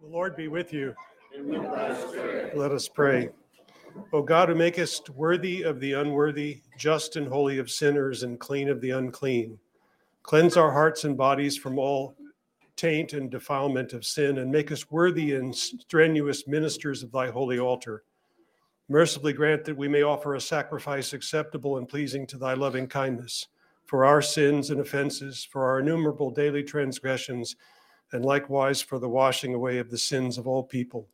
The Lord be with you. Let us pray. O God, who makest worthy of the unworthy, just and holy of sinners, and clean of the unclean, cleanse our hearts and bodies from all taint and defilement of sin, and make us worthy and strenuous ministers of thy holy altar. Mercifully grant that we may offer a sacrifice acceptable and pleasing to thy loving kindness for our sins and offenses, for our innumerable daily transgressions and likewise for the washing away of the sins of all people.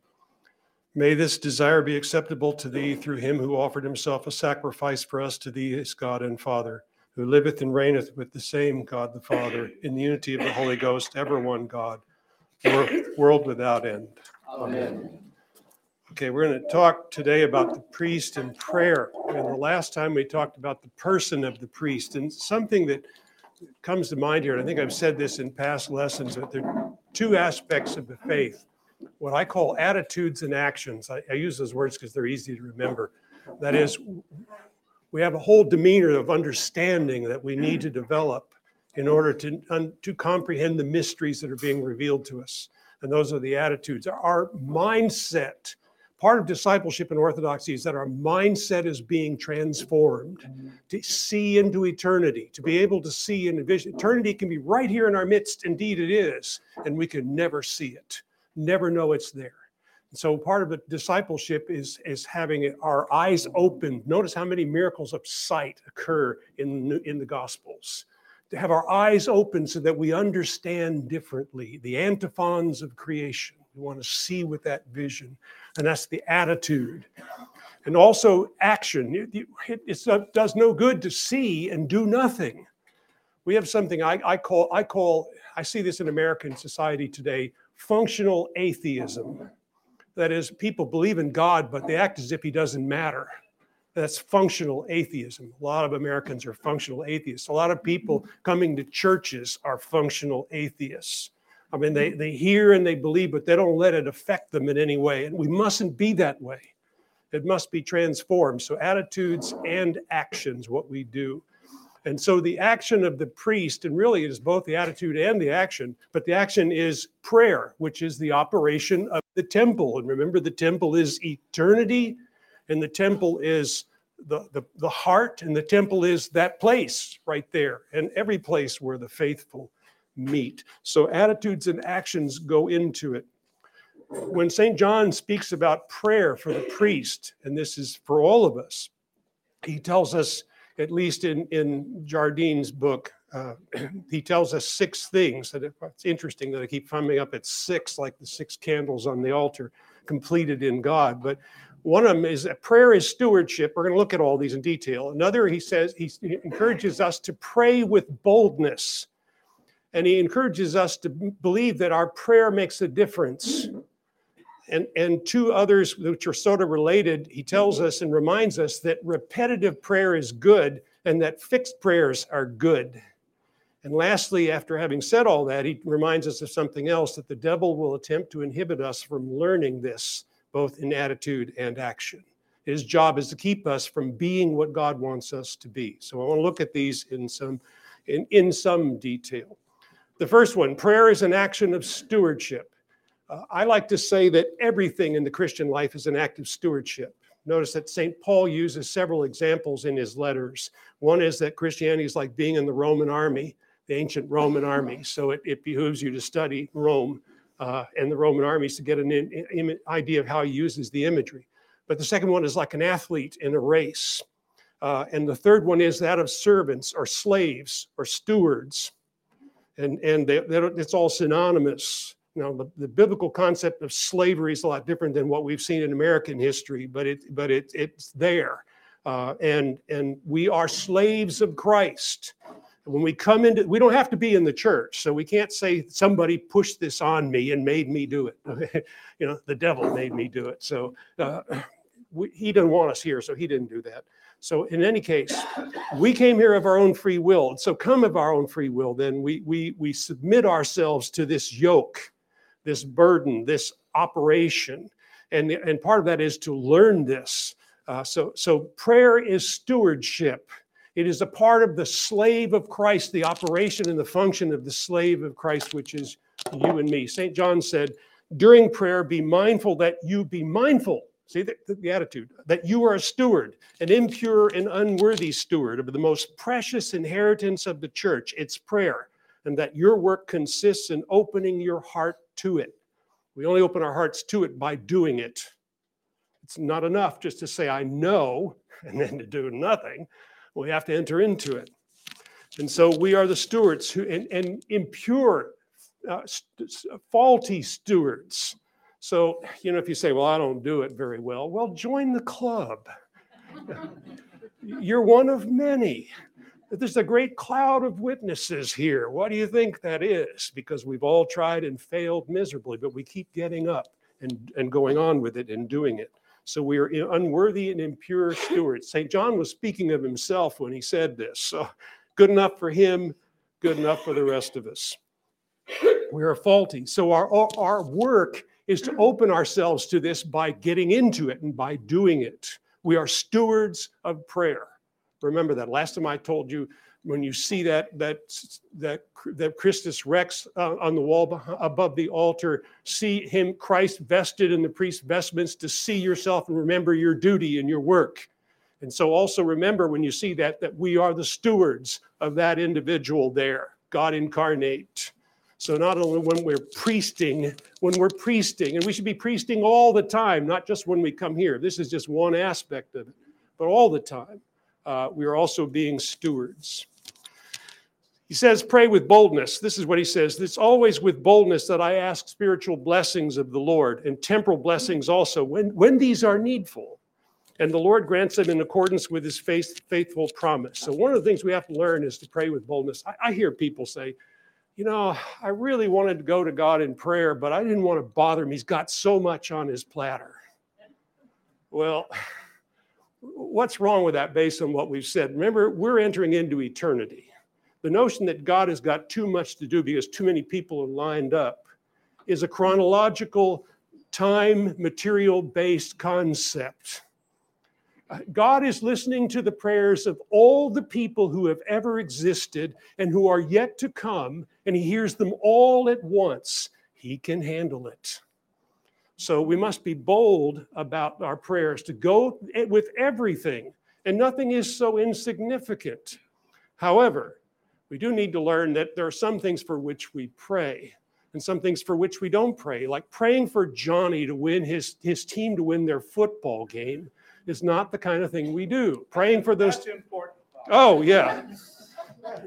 May this desire be acceptable to thee through him who offered himself a sacrifice for us to thee, as God and Father, who liveth and reigneth with the same God the Father, in the unity of the Holy Ghost, ever one God, world without end. Amen. Okay, we're going to talk today about the priest and prayer. And the last time we talked about the person of the priest, and something that comes to mind here, and I think I've said this in past lessons, that there are two aspects of the faith what I call attitudes and actions. I, I use those words because they're easy to remember. That is, we have a whole demeanor of understanding that we need to develop in order to, un, to comprehend the mysteries that are being revealed to us. And those are the attitudes. Our mindset part of discipleship in orthodoxy is that our mindset is being transformed mm-hmm. to see into eternity to be able to see in vision eternity can be right here in our midst. Indeed it is and we can never see it never know it's there. So part of the discipleship is is having our eyes opened notice how many miracles of sight occur in in the gospels. To have our eyes open so that we understand differently the antiphons of creation. We want to see with that vision and that's the attitude. And also action. It, it, it, does no good to see and do nothing. We have something I, I call I call I see this in American society today functional atheism. That is, people believe in God, but they act as if He doesn't matter. That's functional atheism. A lot of Americans are functional atheists. A lot of people coming to churches are functional atheists. I mean, they, they hear and they believe, but they don't let it affect them in any way. And we mustn't be that way. It must be transformed. So, attitudes and actions, what we do. And so, the action of the priest, and really it is both the attitude and the action, but the action is prayer, which is the operation of the temple. And remember, the temple is eternity, and the temple is the, the, the heart, and the temple is that place right there, and every place where the faithful meet. So attitudes and actions go into it. When St. John speaks about prayer for the priest, and this is for all of us, he tells us, at least in, in Jardine's book, uh, he tells us six things that it's interesting that I keep coming up at six, like the six candles on the altar completed in God. But one of them is that prayer is stewardship. We're going to look at all these in detail. Another, he says, he encourages us to pray with boldness and he encourages us to believe that our prayer makes a difference. And, and two others, which are sort of related, he tells us and reminds us that repetitive prayer is good and that fixed prayers are good. And lastly, after having said all that, he reminds us of something else that the devil will attempt to inhibit us from learning this, both in attitude and action. His job is to keep us from being what God wants us to be. So I want to look at these in some, in, in some detail. The first one prayer is an action of stewardship. Uh, I like to say that everything in the Christian life is an act of stewardship. Notice that St. Paul uses several examples in his letters. One is that Christianity is like being in the Roman army, the ancient Roman army. So it, it behooves you to study Rome uh, and the Roman armies to get an in, in, idea of how he uses the imagery. But the second one is like an athlete in a race. Uh, and the third one is that of servants or slaves or stewards and and they, it's all synonymous. Now, the, the biblical concept of slavery is a lot different than what we've seen in American history, but it but it it's there, uh, and and we are slaves of Christ. When we come into, we don't have to be in the church, so we can't say somebody pushed this on me and made me do it. you know, the devil made me do it. So uh, we, he didn't want us here, so he didn't do that. So in any case, we came here of our own free will. So come of our own free will, then we we we submit ourselves to this yoke, this burden, this operation. And, and part of that is to learn this. Uh, so, so prayer is stewardship. It is a part of the slave of Christ, the operation and the function of the slave of Christ, which is you and me. St. John said, During prayer, be mindful that you be mindful. See the, the, attitude that you are a steward, an impure and unworthy steward of the most precious inheritance of the church. It's prayer, and that your work consists in opening your heart to it. We only open our hearts to it by doing it. It's not enough just to say, I know, and then to do nothing. We have to enter into it. And so we are the stewards who, and, and impure, uh, st- faulty stewards. So, you know, if you say, well, I don't do it very well, well, join the club. You're one of many. There's a great cloud of witnesses here. What do you think that is? Because we've all tried and failed miserably, but we keep getting up and, and going on with it and doing it. So we are unworthy and impure stewards. St. John was speaking of himself when he said this. So good enough for him, good enough for the rest of us. We are faulty. So our, our work is to open ourselves to this by getting into it and by doing it. We are stewards of prayer. Remember that. Last time I told you when you see that that that that Christus Rex uh, on the wall above the altar, see him Christ vested in the priest's vestments to see yourself and remember your duty and your work. And so also remember when you see that that we are the stewards of that individual there, God incarnate. So not only when we're priesting, when we're priesting, and we should be priesting all the time, not just when we come here. This is just one aspect of it, but all the time. Uh, we are also being stewards. He says, Pray with boldness. This is what he says. It's always with boldness that I ask spiritual blessings of the Lord and temporal blessings also, when, when these are needful. And the Lord grants them in accordance with his faith, faithful promise. So, one of the things we have to learn is to pray with boldness. I, I hear people say, you know, I really wanted to go to God in prayer, but I didn't want to bother him. He's got so much on his platter. Well, what's wrong with that based on what we've said? Remember, we're entering into eternity. The notion that God has got too much to do because too many people are lined up is a chronological, time, material based concept. God is listening to the prayers of all the people who have ever existed and who are yet to come, and He hears them all at once. He can handle it. So we must be bold about our prayers to go with everything, and nothing is so insignificant. However, we do need to learn that there are some things for which we pray and some things for which we don't pray, like praying for Johnny to win his, his team to win their football game is not the kind of thing we do. Praying for those. That's important. Oh, yeah.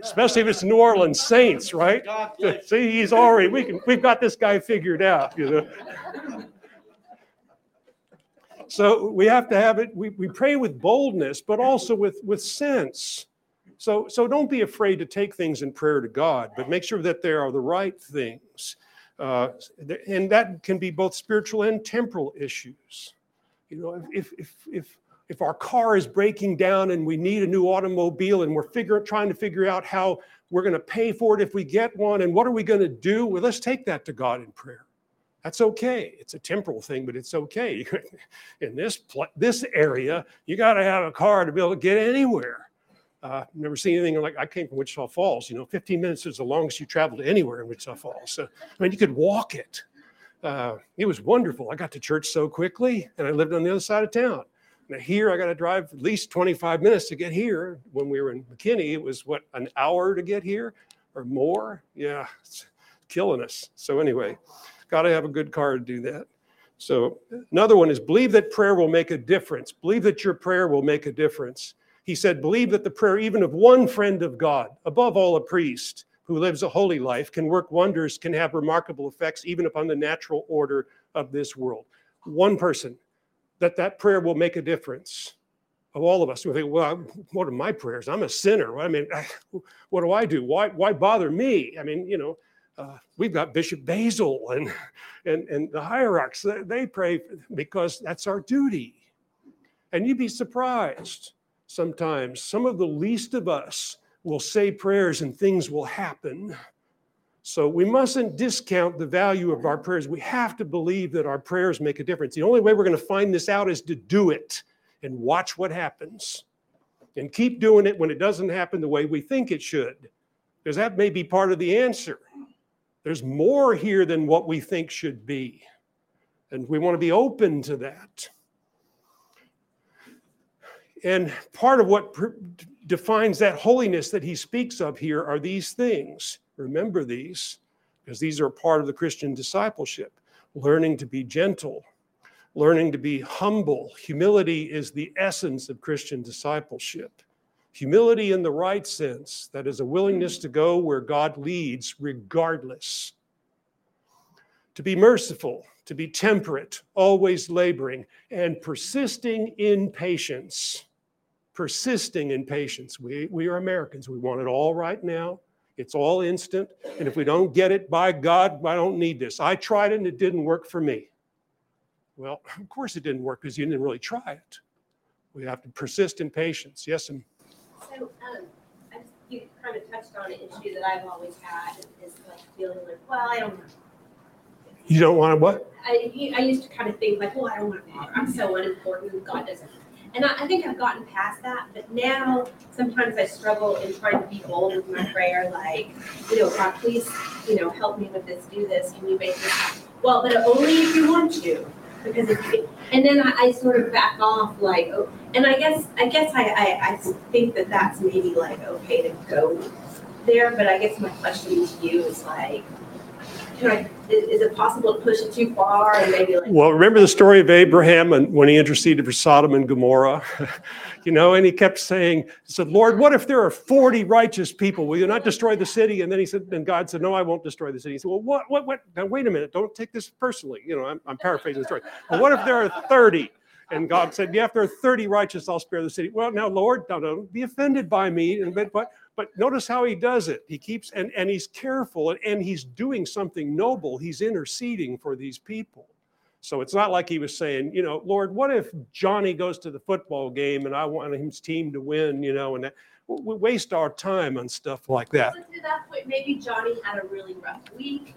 Especially if it's New Orleans Saints, right? See, he's already we can we've got this guy figured out, you know. So we have to have it, we, we pray with boldness, but also with, with sense. So, so don't be afraid to take things in prayer to God, but make sure that they are the right things. Uh, and that can be both spiritual and temporal issues. You know, if, if, if, if our car is breaking down and we need a new automobile and we're figuring, trying to figure out how we're going to pay for it if we get one and what are we going to do, well, let's take that to God in prayer. That's okay. It's a temporal thing, but it's okay. in this pl- this area, you got to have a car to be able to get anywhere. Uh, never seen anything like I came from Wichita Falls. You know, 15 minutes is the longest you traveled anywhere in Wichita Falls. So, I mean, you could walk it uh, it was wonderful. I got to church so quickly, and I lived on the other side of town. Now here, I got to drive at least 25 minutes to get here. When we were in McKinney, it was what an hour to get here or more. Yeah, it's killing us. So anyway, got to have a good car to do that. So another one is believe that prayer will make a difference. Believe that your prayer will make a difference. He said, believe that the prayer even of one friend of God, above all a priest, who lives a holy life can work wonders, can have remarkable effects even upon the natural order of this world. One person, that that prayer will make a difference of all of us. We think, well, what are my prayers? I'm a sinner. I mean, what do I do? Why, why bother me? I mean, you know, uh, we've got Bishop Basil and, and, and the hierarchs. They pray because that's our duty. And you'd be surprised sometimes. Some of the least of us will say prayers and things will happen. So we mustn't discount the value of our prayers. We have to believe that our prayers make a difference. The only way we're going to find this out is to do it and watch what happens and keep doing it when it doesn't happen the way we think it should, because that may be part of the answer. There's more here than what we think should be. And we want to be open to that. And part of what defines that holiness that he speaks of here are these things. Remember these, because these are part of the Christian discipleship learning to be gentle, learning to be humble. Humility is the essence of Christian discipleship. Humility in the right sense, that is a willingness to go where God leads, regardless. To be merciful, to be temperate, always laboring, and persisting in patience persisting in patience. We, we are Americans. We want it all right now. It's all instant. And if we don't get it, by God, I don't need this. I tried it and it didn't work for me. Well, of course it didn't work because you didn't really try it. We have to persist in patience. Yes, and so um, just, you kind of touched on an issue that I've always had is like feeling like, well, I don't. You don't want to what? I, I used to kind of think like, well, I don't want to. I'm so unimportant. God doesn't and I, I think I've gotten past that, but now sometimes I struggle in trying to be bold with my prayer, like, you know, God, please, you know, help me with this, do this, can you make this happen? Well, but only if you want to, because if and then I, I sort of back off, like, oh, and I guess, I guess I, I, I think that that's maybe like okay to go there, but I guess my question to you is like, is, it possible to push it too far and maybe like well remember the story of abraham and when he interceded for sodom and gomorrah? You know and he kept saying he said lord what if there are 40 righteous people? Will you not destroy the city? And then he said and god said no i won't destroy the city. He said well what what what now wait a minute don't take this personally you know i'm, I'm paraphrasing the story. Well, what if there are 30 and God said, Yeah, if there are 30 righteous, I'll spare the city. Well, now, Lord, don't, don't be offended by me. And but, but but notice how he does it. He keeps, and, and he's careful and and he's doing something noble. He's interceding for these people. So it's not like he was saying, you know, Lord, what if Johnny goes to the football game and I want his team to win, you know, and that, we waste our time on stuff like that. So to that point, maybe Johnny had a really rough week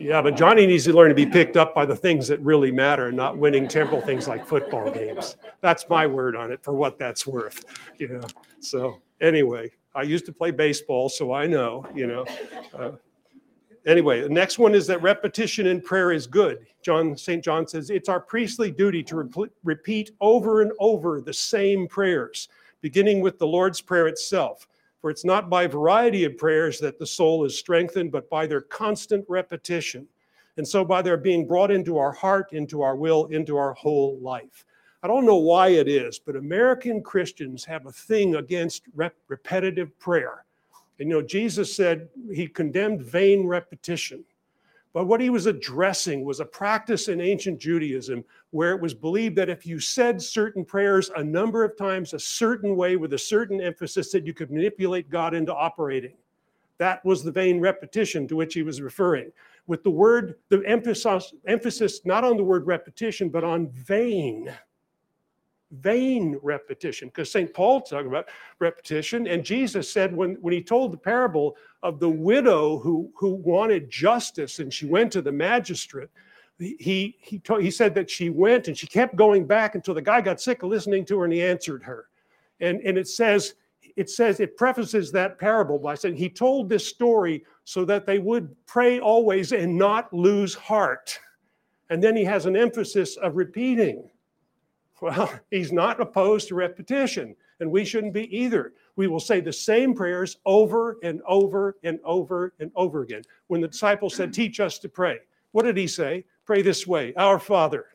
yeah, but Johnny needs to learn to be picked up by the things that really matter, and not winning temporal things like football games. That's my word on it for what that's worth. You know. So anyway, I used to play baseball, so I know. You know. Uh, anyway, the next one is that repetition in prayer is good. John St. John says it's our priestly duty to re- repeat over and over the same prayers, beginning with the Lord's prayer itself. For it's not by variety of prayers that the soul is strengthened, but by their constant repetition. And so by their being brought into our heart, into our will, into our whole life. I don't know why it is, but American Christians have a thing against rep- repetitive prayer. And you know, Jesus said he condemned vain repetition. But what he was addressing was a practice in ancient Judaism where it was believed that if you said certain prayers a number of times a certain way with a certain emphasis, that you could manipulate God into operating. That was the vain repetition to which he was referring. With the word, the emphasis, emphasis not on the word repetition, but on vain vain repetition because st paul talking about repetition and jesus said when, when he told the parable of the widow who, who wanted justice and she went to the magistrate he, he, told, he said that she went and she kept going back until the guy got sick of listening to her and he answered her. And, and it says it says it prefaces that parable by saying he told this story so that they would pray always and not lose heart. And then he has an emphasis of repeating well, he's not opposed to repetition, and we shouldn't be either. We will say the same prayers over and over and over and over again. When the disciples said, Teach us to pray, what did he say? Pray this way Our Father.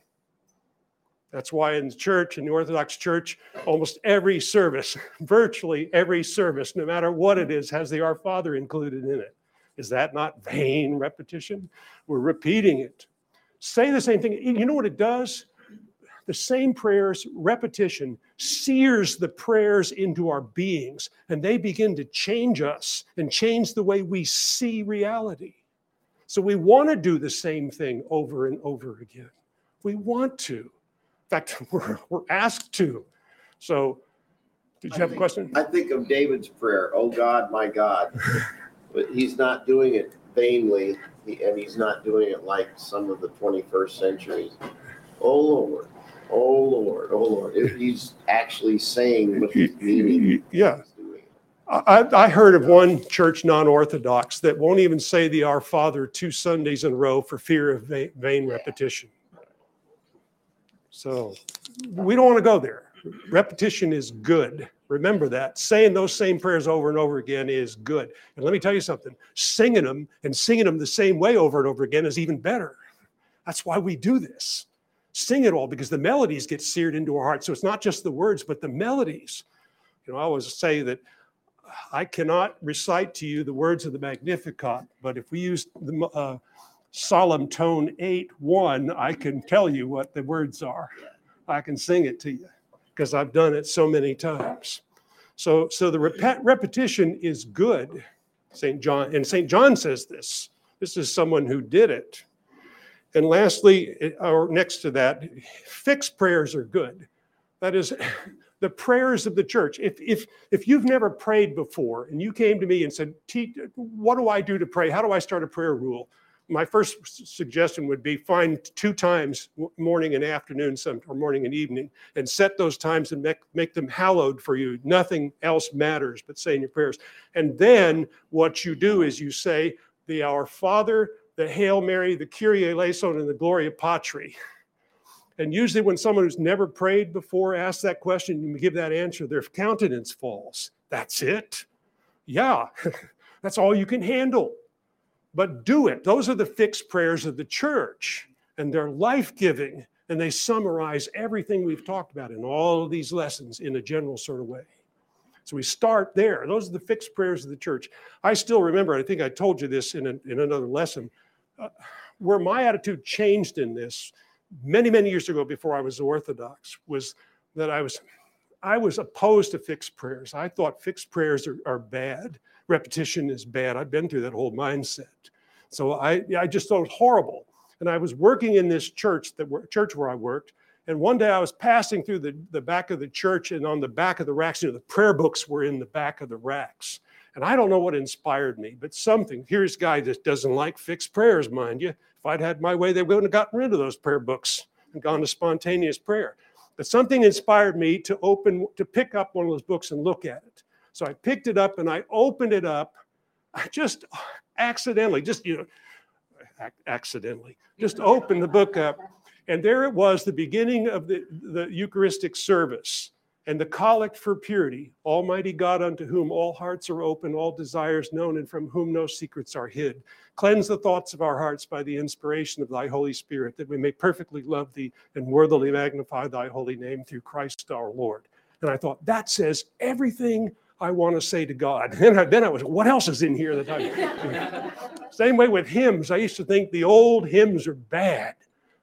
That's why in the church, in the Orthodox Church, almost every service, virtually every service, no matter what it is, has the Our Father included in it. Is that not vain repetition? We're repeating it. Say the same thing. You know what it does? The same prayers, repetition, sears the prayers into our beings, and they begin to change us and change the way we see reality. So we want to do the same thing over and over again. We want to. In fact, we're, we're asked to. So, did you I have think, a question? I think of David's prayer, Oh God, my God. but he's not doing it vainly, and he's not doing it like some of the 21st century. Oh Lord, Oh Lord, oh Lord. He's actually saying what he's meaning. Yeah. I, I heard of one church non-orthodox that won't even say the Our Father two Sundays in a row for fear of vain, vain repetition. So we don't want to go there. Repetition is good. Remember that. Saying those same prayers over and over again is good. And let me tell you something singing them and singing them the same way over and over again is even better. That's why we do this. Sing it all because the melodies get seared into our hearts. So it's not just the words, but the melodies. You know, I always say that I cannot recite to you the words of the Magnificat, but if we use the uh, solemn tone 8 1, I can tell you what the words are. I can sing it to you because I've done it so many times. So, so the rep- repetition is good. St. John, and St. John says this. This is someone who did it. And lastly, eh, or next to that, fixed prayers are good. That is, the prayers of the church. If, if, if you've never prayed before and you came to me and said, What do I do to pray? How do I start a prayer rule? My first suggestion would be find two times, morning and afternoon, some, or morning and evening, and set those times and make, make them hallowed for you. Nothing else matters but saying your prayers. And then what you do is you say the Our Father, the Hail Mary, the Kyrie eleison, and the Gloria Patri. And usually, when someone who's never prayed before asks that question, you give that answer, their countenance falls. That's it. Yeah, that's all you can handle. But do it. Those are the fixed prayers of the church, and they're life giving, and they summarize everything we've talked about in all of these lessons in a general sort of way. So we start there. Those are the fixed prayers of the church. I still remember, I think I told you this in, a, in another lesson, where my attitude changed in this many, many years ago before I was Orthodox was that I was I was opposed to fixed prayers. I thought fixed prayers are, are bad. Repetition is bad. I've been through that whole mindset. So I, I just thought it was horrible. And I was working in this church that church where I worked. And one day I was passing through the, the back of the church, and on the back of the racks, you know, the prayer books were in the back of the racks. And I don't know what inspired me, but something. Here's a guy that doesn't like fixed prayers, mind you. If I'd had my way, they wouldn't have gotten rid of those prayer books and gone to spontaneous prayer. But something inspired me to open, to pick up one of those books and look at it. So I picked it up and I opened it up, I just accidentally, just, you know, accidentally, just opened the book up. And there it was, the beginning of the, the Eucharistic service and the collect for purity, Almighty God, unto whom all hearts are open, all desires known, and from whom no secrets are hid. Cleanse the thoughts of our hearts by the inspiration of thy Holy Spirit, that we may perfectly love thee and worthily magnify thy holy name through Christ our Lord. And I thought, that says everything I want to say to God. And I, then I was, what else is in here that I. Same way with hymns. I used to think the old hymns are bad,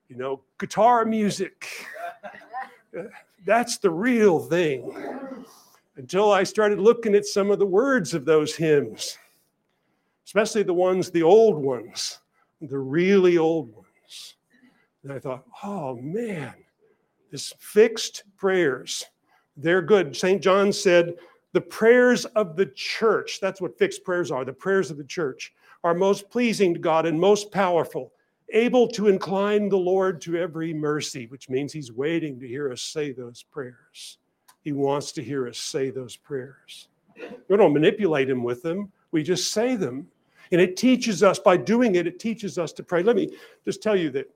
you know, guitar music. That's the real thing. Until I started looking at some of the words of those hymns especially the ones, the old ones, the really old ones. And I thought, oh man, this fixed prayers, they're good. St. John said, the prayers of the church, that's what fixed prayers are, the prayers of the church, are most pleasing to God and most powerful, able to incline the Lord to every mercy, which means He's waiting to hear us say those prayers. He wants to hear us say those prayers. We don't manipulate Him with them, we just say them and it teaches us, by doing it, it teaches us to pray. Let me just tell you that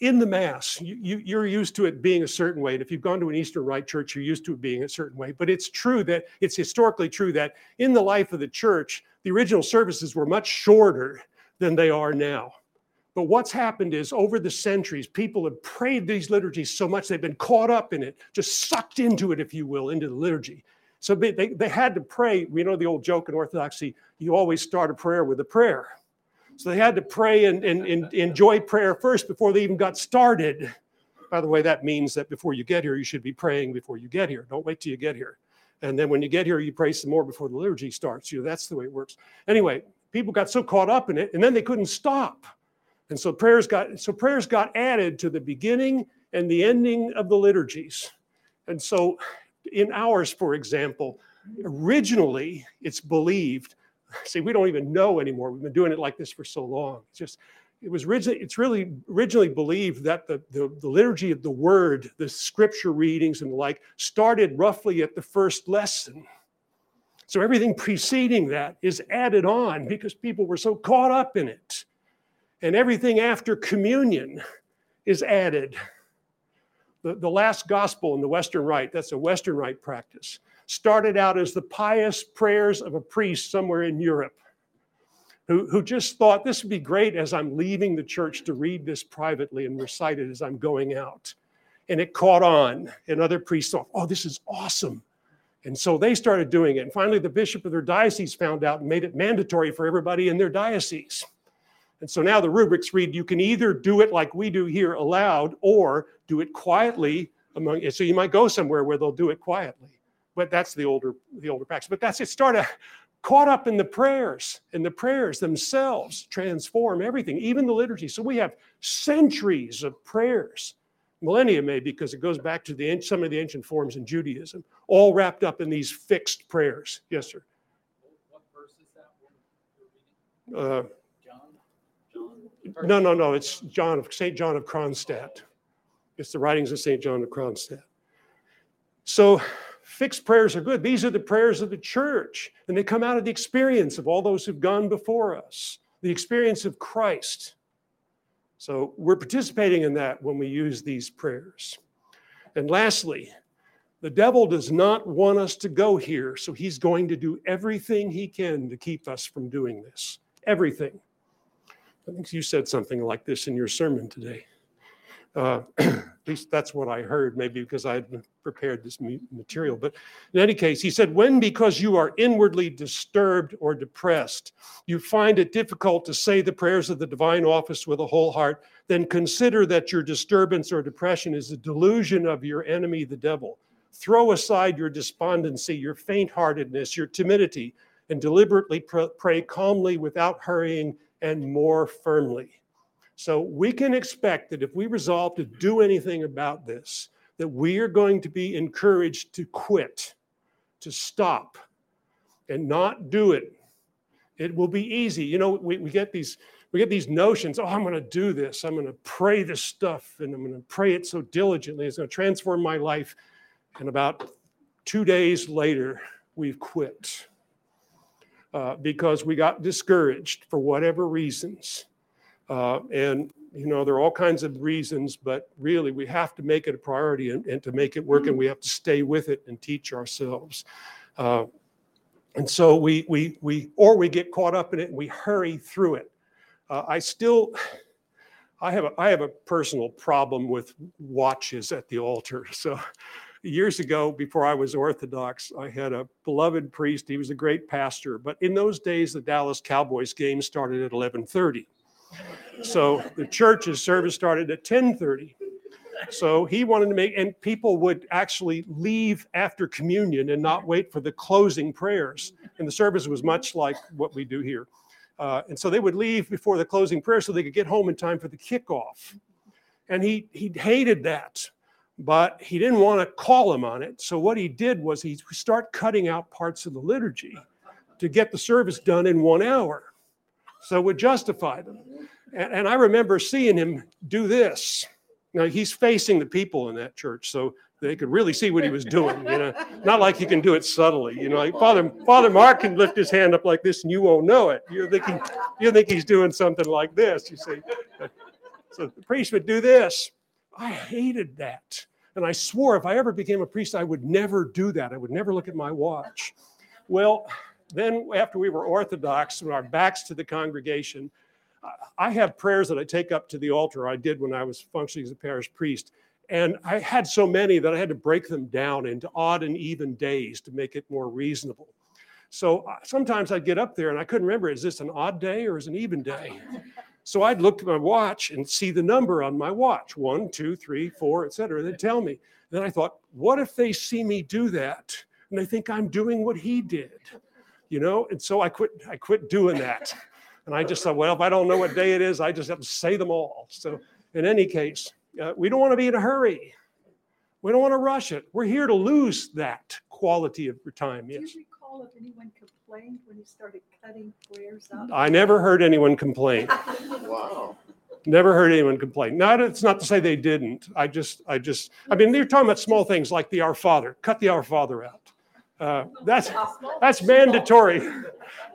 in the Mass, you, you, are used to it being a certain way. And if you've gone to an Eastern Rite church, you're used to it being a certain way. But it's true that it's historically true that in the life of the church, the original services were much shorter than they are now. But what's happened is over the centuries, people have prayed these liturgies so much they've been caught up in it, just sucked into it, if you will, into the liturgy. So they, they had to pray. We know the old joke in Orthodoxy you always start a prayer with a prayer. So they had to pray and, and, and enjoy prayer first before they even got started. By the way, that means that before you get here, you should be praying before you get here. Don't wait till you get here. And then when you get here, you pray some more before the liturgy starts. You know, that's the way it works. Anyway, people got so caught up in it, and then they couldn't stop. And so prayers got so prayers got added to the beginning and the ending of the liturgies. And so in ours, for example, originally it's believed see, we don't even know anymore. We've been doing it like this for so long. It's just, it was originally, it's really originally believed that the, the, the liturgy of the word, the scripture readings and the like, started roughly at the first lesson. So everything preceding that is added on because people were so caught up in it. And everything after communion is added. The, the last gospel in the Western Rite, that's a Western Rite practice, started out as the pious prayers of a priest somewhere in Europe who, who just thought this would be great as I'm leaving the church to read this privately and recite it as I'm going out. And it caught on, and other priests thought, oh, this is awesome. And so they started doing it. And finally, the bishop of their diocese found out and made it mandatory for everybody in their diocese. And so now the rubrics read you can either do it like we do here aloud or do it quietly among so you might go somewhere where they'll do it quietly. But that's the older the older practice. But that's it started caught up in the prayers, and the prayers themselves transform everything, even the liturgy. So we have centuries of prayers, millennia maybe, because it goes back to the some of the ancient forms in Judaism, all wrapped up in these fixed prayers. Yes, sir. What verse is that? Uh, no, no, no. It's John of St. John of Kronstadt. It's the writings of St. John of Kronstadt. So fixed prayers are good. These are the prayers of the church, and they come out of the experience of all those who've gone before us, the experience of Christ. So we're participating in that when we use these prayers. And lastly, the devil does not want us to go here, so he's going to do everything he can to keep us from doing this. Everything. I think you said something like this in your sermon today. Uh, at least that's what I heard, maybe because I had prepared this material. But in any case, he said, When because you are inwardly disturbed or depressed, you find it difficult to say the prayers of the divine office with a whole heart, then consider that your disturbance or depression is a delusion of your enemy, the devil. Throw aside your despondency, your faint heartedness, your timidity, and deliberately pray calmly without hurrying and more firmly. So we can expect that if we resolve to do anything about this, that we are going to be encouraged to quit, to stop, and not do it. It will be easy. You know, we, we get these we get these notions, oh, I'm going to do this. I'm going to pray this stuff, and I'm going to pray it so diligently. It's going to transform my life. And about two days later, we've quit uh, because we got discouraged for whatever reasons. Uh, and, you know, there are all kinds of reasons, but really we have to make it a priority and, and to make it work, and we have to stay with it and teach ourselves. Uh, and so we, we, we, or we get caught up in it and we hurry through it. Uh, I still, I have, a, I have a personal problem with watches at the altar. So years ago, before I was Orthodox, I had a beloved priest. He was a great pastor, but in those days, the Dallas Cowboys game started at 1130. So the church's service started at 10:30. So he wanted to make, and people would actually leave after communion and not wait for the closing prayers. And the service was much like what we do here. Uh, and so they would leave before the closing prayer so they could get home in time for the kickoff. And he he hated that, but he didn't want to call him on it. So what he did was he start cutting out parts of the liturgy to get the service done in one hour. So it would justify them. And, and I remember seeing him do this. Now he's facing the people in that church, so they could really see what he was doing. You know, not like he can do it subtly. You know, like Father Father Mark can lift his hand up like this, and you won't know it. You think you think he's doing something like this. You see, so the priest would do this. I hated that, and I swore if I ever became a priest, I would never do that. I would never look at my watch. Well, then after we were Orthodox, with our backs to the congregation, I have prayers that I take up to the altar. I did when I was functioning as a parish priest. And I had so many that I had to break them down into odd and even days to make it more reasonable. So uh, sometimes I'd get up there and I couldn't remember is this an odd day or is it an even day? So I'd look at my watch and see the number on my watch one, two, three, four, et cetera. They'd tell me. Then I thought, what if they see me do that and they think I'm doing what he did? You know, and so I quit, I quit doing that. And I just thought, well, if I don't know what day it is, I just have to say them all. So, in any case, uh, we don't want to be in a hurry. We don't want to rush it. We're here to lose that quality of time. Yes. You recall if anyone complained when you started cutting prayers out? I never heard anyone complain. Wow. Never heard anyone complain. Not it's not to say they didn't. I just I just I mean they're talking about small things like the Our Father. Cut the Our Father out. Uh, that's that's mandatory.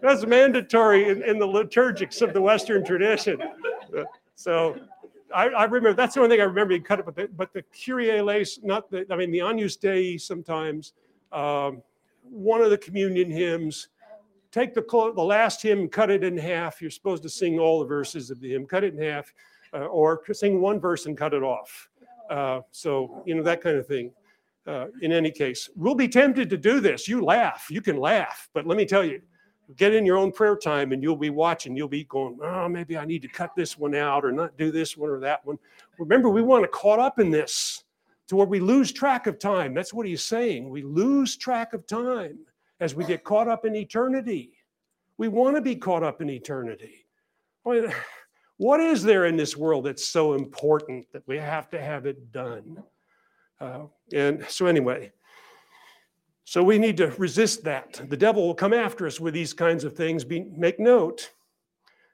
That's mandatory in, in the liturgics of the Western tradition. So I, I remember that's the only thing I remember. You cut it, but the, but the Kyrie eleison, not the. I mean the Agnus Dei sometimes. Um, one of the communion hymns. Take the clo- the last hymn, cut it in half. You're supposed to sing all the verses of the hymn. Cut it in half, uh, or sing one verse and cut it off. Uh, so you know that kind of thing. Uh, in any case, we'll be tempted to do this. You laugh, you can laugh, but let me tell you, get in your own prayer time and you'll be watching. You'll be going, oh, maybe I need to cut this one out or not do this one or that one. Remember, we want to caught up in this to where we lose track of time. That's what he's saying. We lose track of time as we get caught up in eternity. We want to be caught up in eternity. What is there in this world that's so important that we have to have it done? Uh, and so, anyway, so we need to resist that. The devil will come after us with these kinds of things. Be, make note,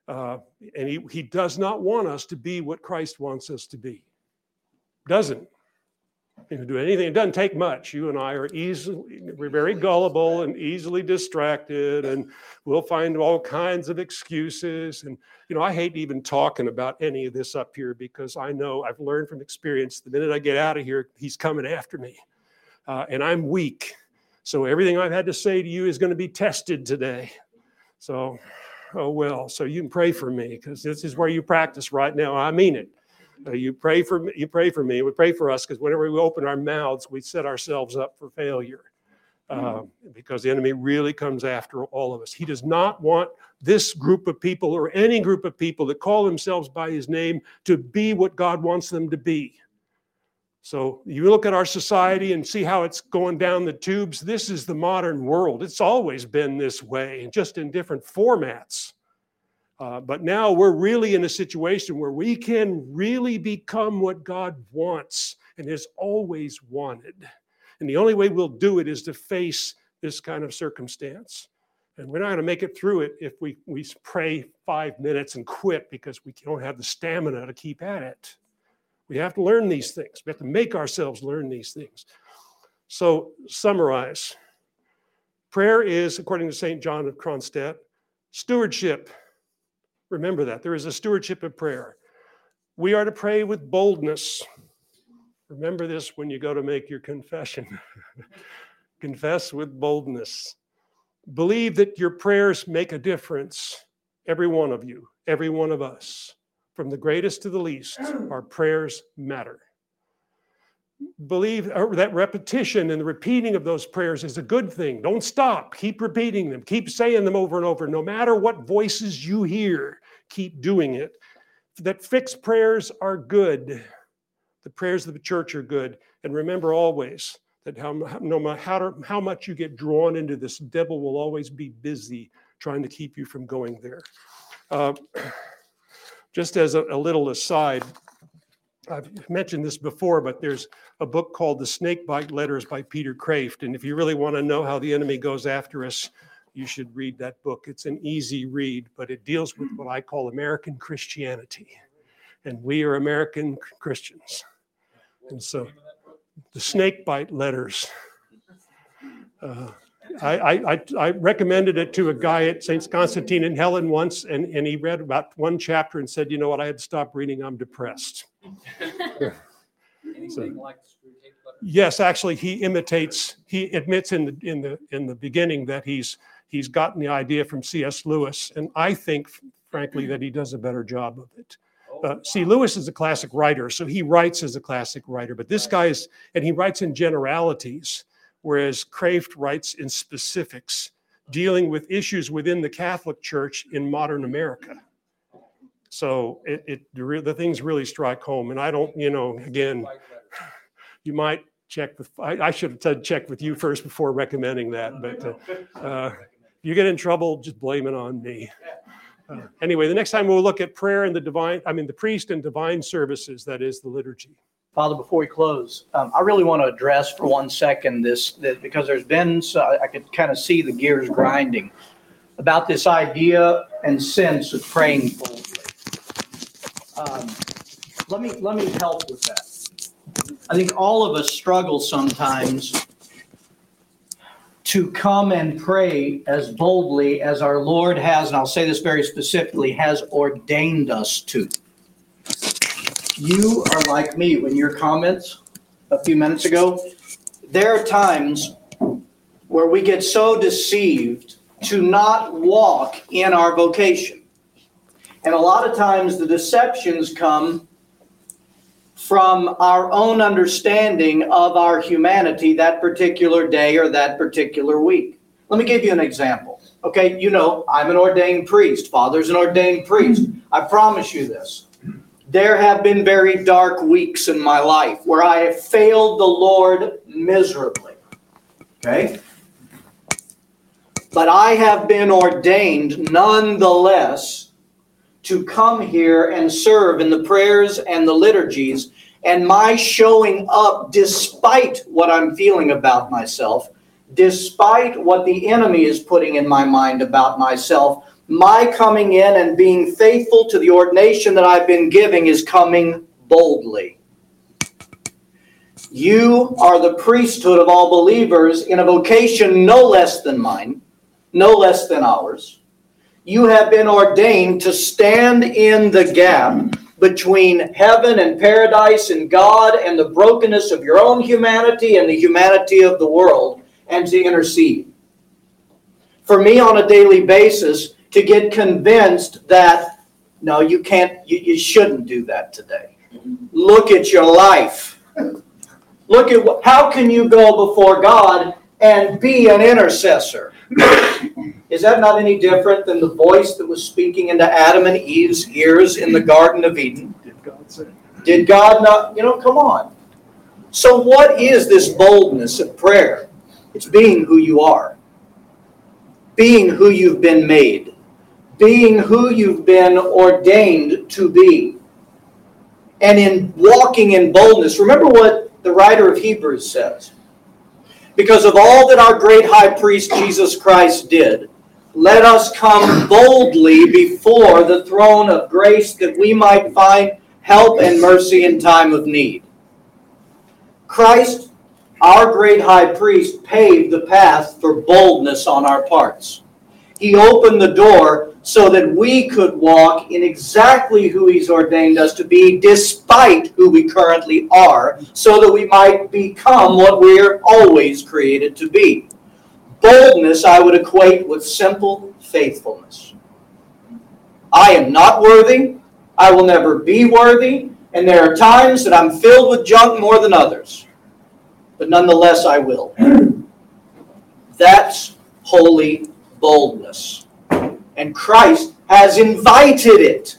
uh, and he, he does not want us to be what Christ wants us to be. Doesn't. You can do anything. It doesn't take much. You and I are easily, we're very gullible and easily distracted, and we'll find all kinds of excuses. And, you know, I hate even talking about any of this up here because I know I've learned from experience the minute I get out of here, he's coming after me. Uh, and I'm weak. So everything I've had to say to you is going to be tested today. So, oh well. So you can pray for me because this is where you practice right now. I mean it. Uh, you pray for me, you pray for me, we pray for us because whenever we open our mouths, we set ourselves up for failure uh, because the enemy really comes after all of us. He does not want this group of people or any group of people that call themselves by his name to be what God wants them to be. So you look at our society and see how it's going down the tubes. This is the modern world. It's always been this way, and just in different formats. Uh, but now we're really in a situation where we can really become what God wants and has always wanted. And the only way we'll do it is to face this kind of circumstance. And we're not going to make it through it if we, we pray five minutes and quit because we don't have the stamina to keep at it. We have to learn these things. We have to make ourselves learn these things. So, summarize prayer is, according to St. John of Kronstadt, stewardship. Remember that. There is a stewardship of prayer. We are to pray with boldness. Remember this when you go to make your confession. Confess with boldness. Believe that your prayers make a difference. Every one of you, every one of us, from the greatest to the least, our prayers matter. Believe uh, that repetition and the repeating of those prayers is a good thing. Don't stop. Keep repeating them. Keep saying them over and over. No matter what voices you hear, keep doing it. That fixed prayers are good. The prayers of the church are good. And remember always that how, no matter how, how much you get drawn into this, devil will always be busy trying to keep you from going there. Uh, just as a, a little aside, I've mentioned this before, but there's a book called The Snakebite Letters by Peter Kreeft. And if you really want to know how the enemy goes after us, you should read that book. It's an easy read, but it deals with what I call American Christianity. And we are American Christians. And so the Snakebite Letters. Uh, I, I, I, recommended it to a guy at St. Constantine and Helen once, and, and he read about one chapter and said, You know what? I had to stop reading. I'm depressed. Anything like Yes, actually, he imitates, he admits in the, in the, in the beginning that he's, he's gotten the idea from C.S. Lewis. And I think, frankly, that he does a better job of it. Oh, Uh, see, Lewis is a classic writer, so he writes as a classic writer, but this guy is, and he writes in generalities, whereas Kreeft writes in specifics, dealing with issues within the Catholic Church in modern America. So it, it the, things really strike home, and I don't, you know, again, you might check with. I, I should have said check with you first before recommending that, but. Uh, uh, you get in trouble, just blame it on me. Uh, anyway, the next time we'll look at prayer and the divine, I mean, the priest and divine services, that is the liturgy. Father, before we close, um, I really want to address for one second this, that because there's been, so I I could kind of see the gears grinding about this idea and sense of praying boldly. Um, let me let me help with that. I think all of us struggle sometimes to come and pray as boldly as our Lord has, and I'll say this very specifically, has ordained us to. You are like me when your comments a few minutes ago, there are times where we get so deceived to not walk in our vocation. And a lot of times the deceptions come from our own understanding of our humanity that particular day or that particular week. Let me give you an example. Okay, you know, I'm an ordained priest. Father's an ordained priest. I promise you this. There have been very dark weeks in my life where I have failed the Lord miserably. Okay? But I have been ordained nonetheless to come here and serve in the prayers and the liturgies. And my showing up, despite what I'm feeling about myself, despite what the enemy is putting in my mind about myself, my coming in and being faithful to the ordination that I've been giving is coming boldly. You are the priesthood of all believers in a vocation no less than mine, no less than ours. You have been ordained to stand in the gap between heaven and paradise and God and the brokenness of your own humanity and the humanity of the world and to intercede. For me, on a daily basis, to get convinced that no, you can't, you, you shouldn't do that today. Look at your life. Look at how can you go before God and be an intercessor? Is that not any different than the voice that was speaking into Adam and Eve's ears in the Garden of Eden? Did God say? Did God not, you know, come on. So, what is this boldness of prayer? It's being who you are, being who you've been made, being who you've been ordained to be. And in walking in boldness, remember what the writer of Hebrews says. Because of all that our great high priest Jesus Christ did, let us come boldly before the throne of grace that we might find help and mercy in time of need. Christ, our great high priest, paved the path for boldness on our parts. He opened the door so that we could walk in exactly who He's ordained us to be, despite who we currently are, so that we might become what we're always created to be. Boldness I would equate with simple faithfulness. I am not worthy. I will never be worthy. And there are times that I'm filled with junk more than others. But nonetheless, I will. That's holy boldness. And Christ has invited it.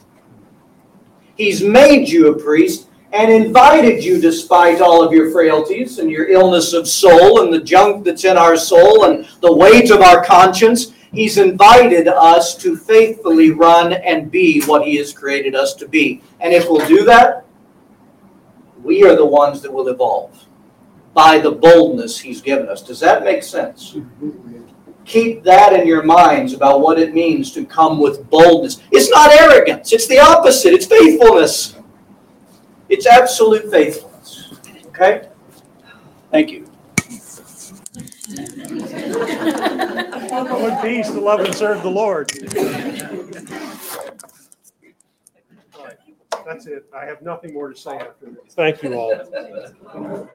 He's made you a priest and invited you despite all of your frailties and your illness of soul and the junk that's in our soul and the weight of our conscience. He's invited us to faithfully run and be what He has created us to be. And if we'll do that, we are the ones that will evolve by the boldness He's given us. Does that make sense? Keep that in your minds about what it means to come with boldness. It's not arrogance, it's the opposite, it's faithfulness. It's absolute faithfulness. Okay? Thank you. Go in peace to love and serve the Lord. That's it. I have nothing more to say after this. Thank you all.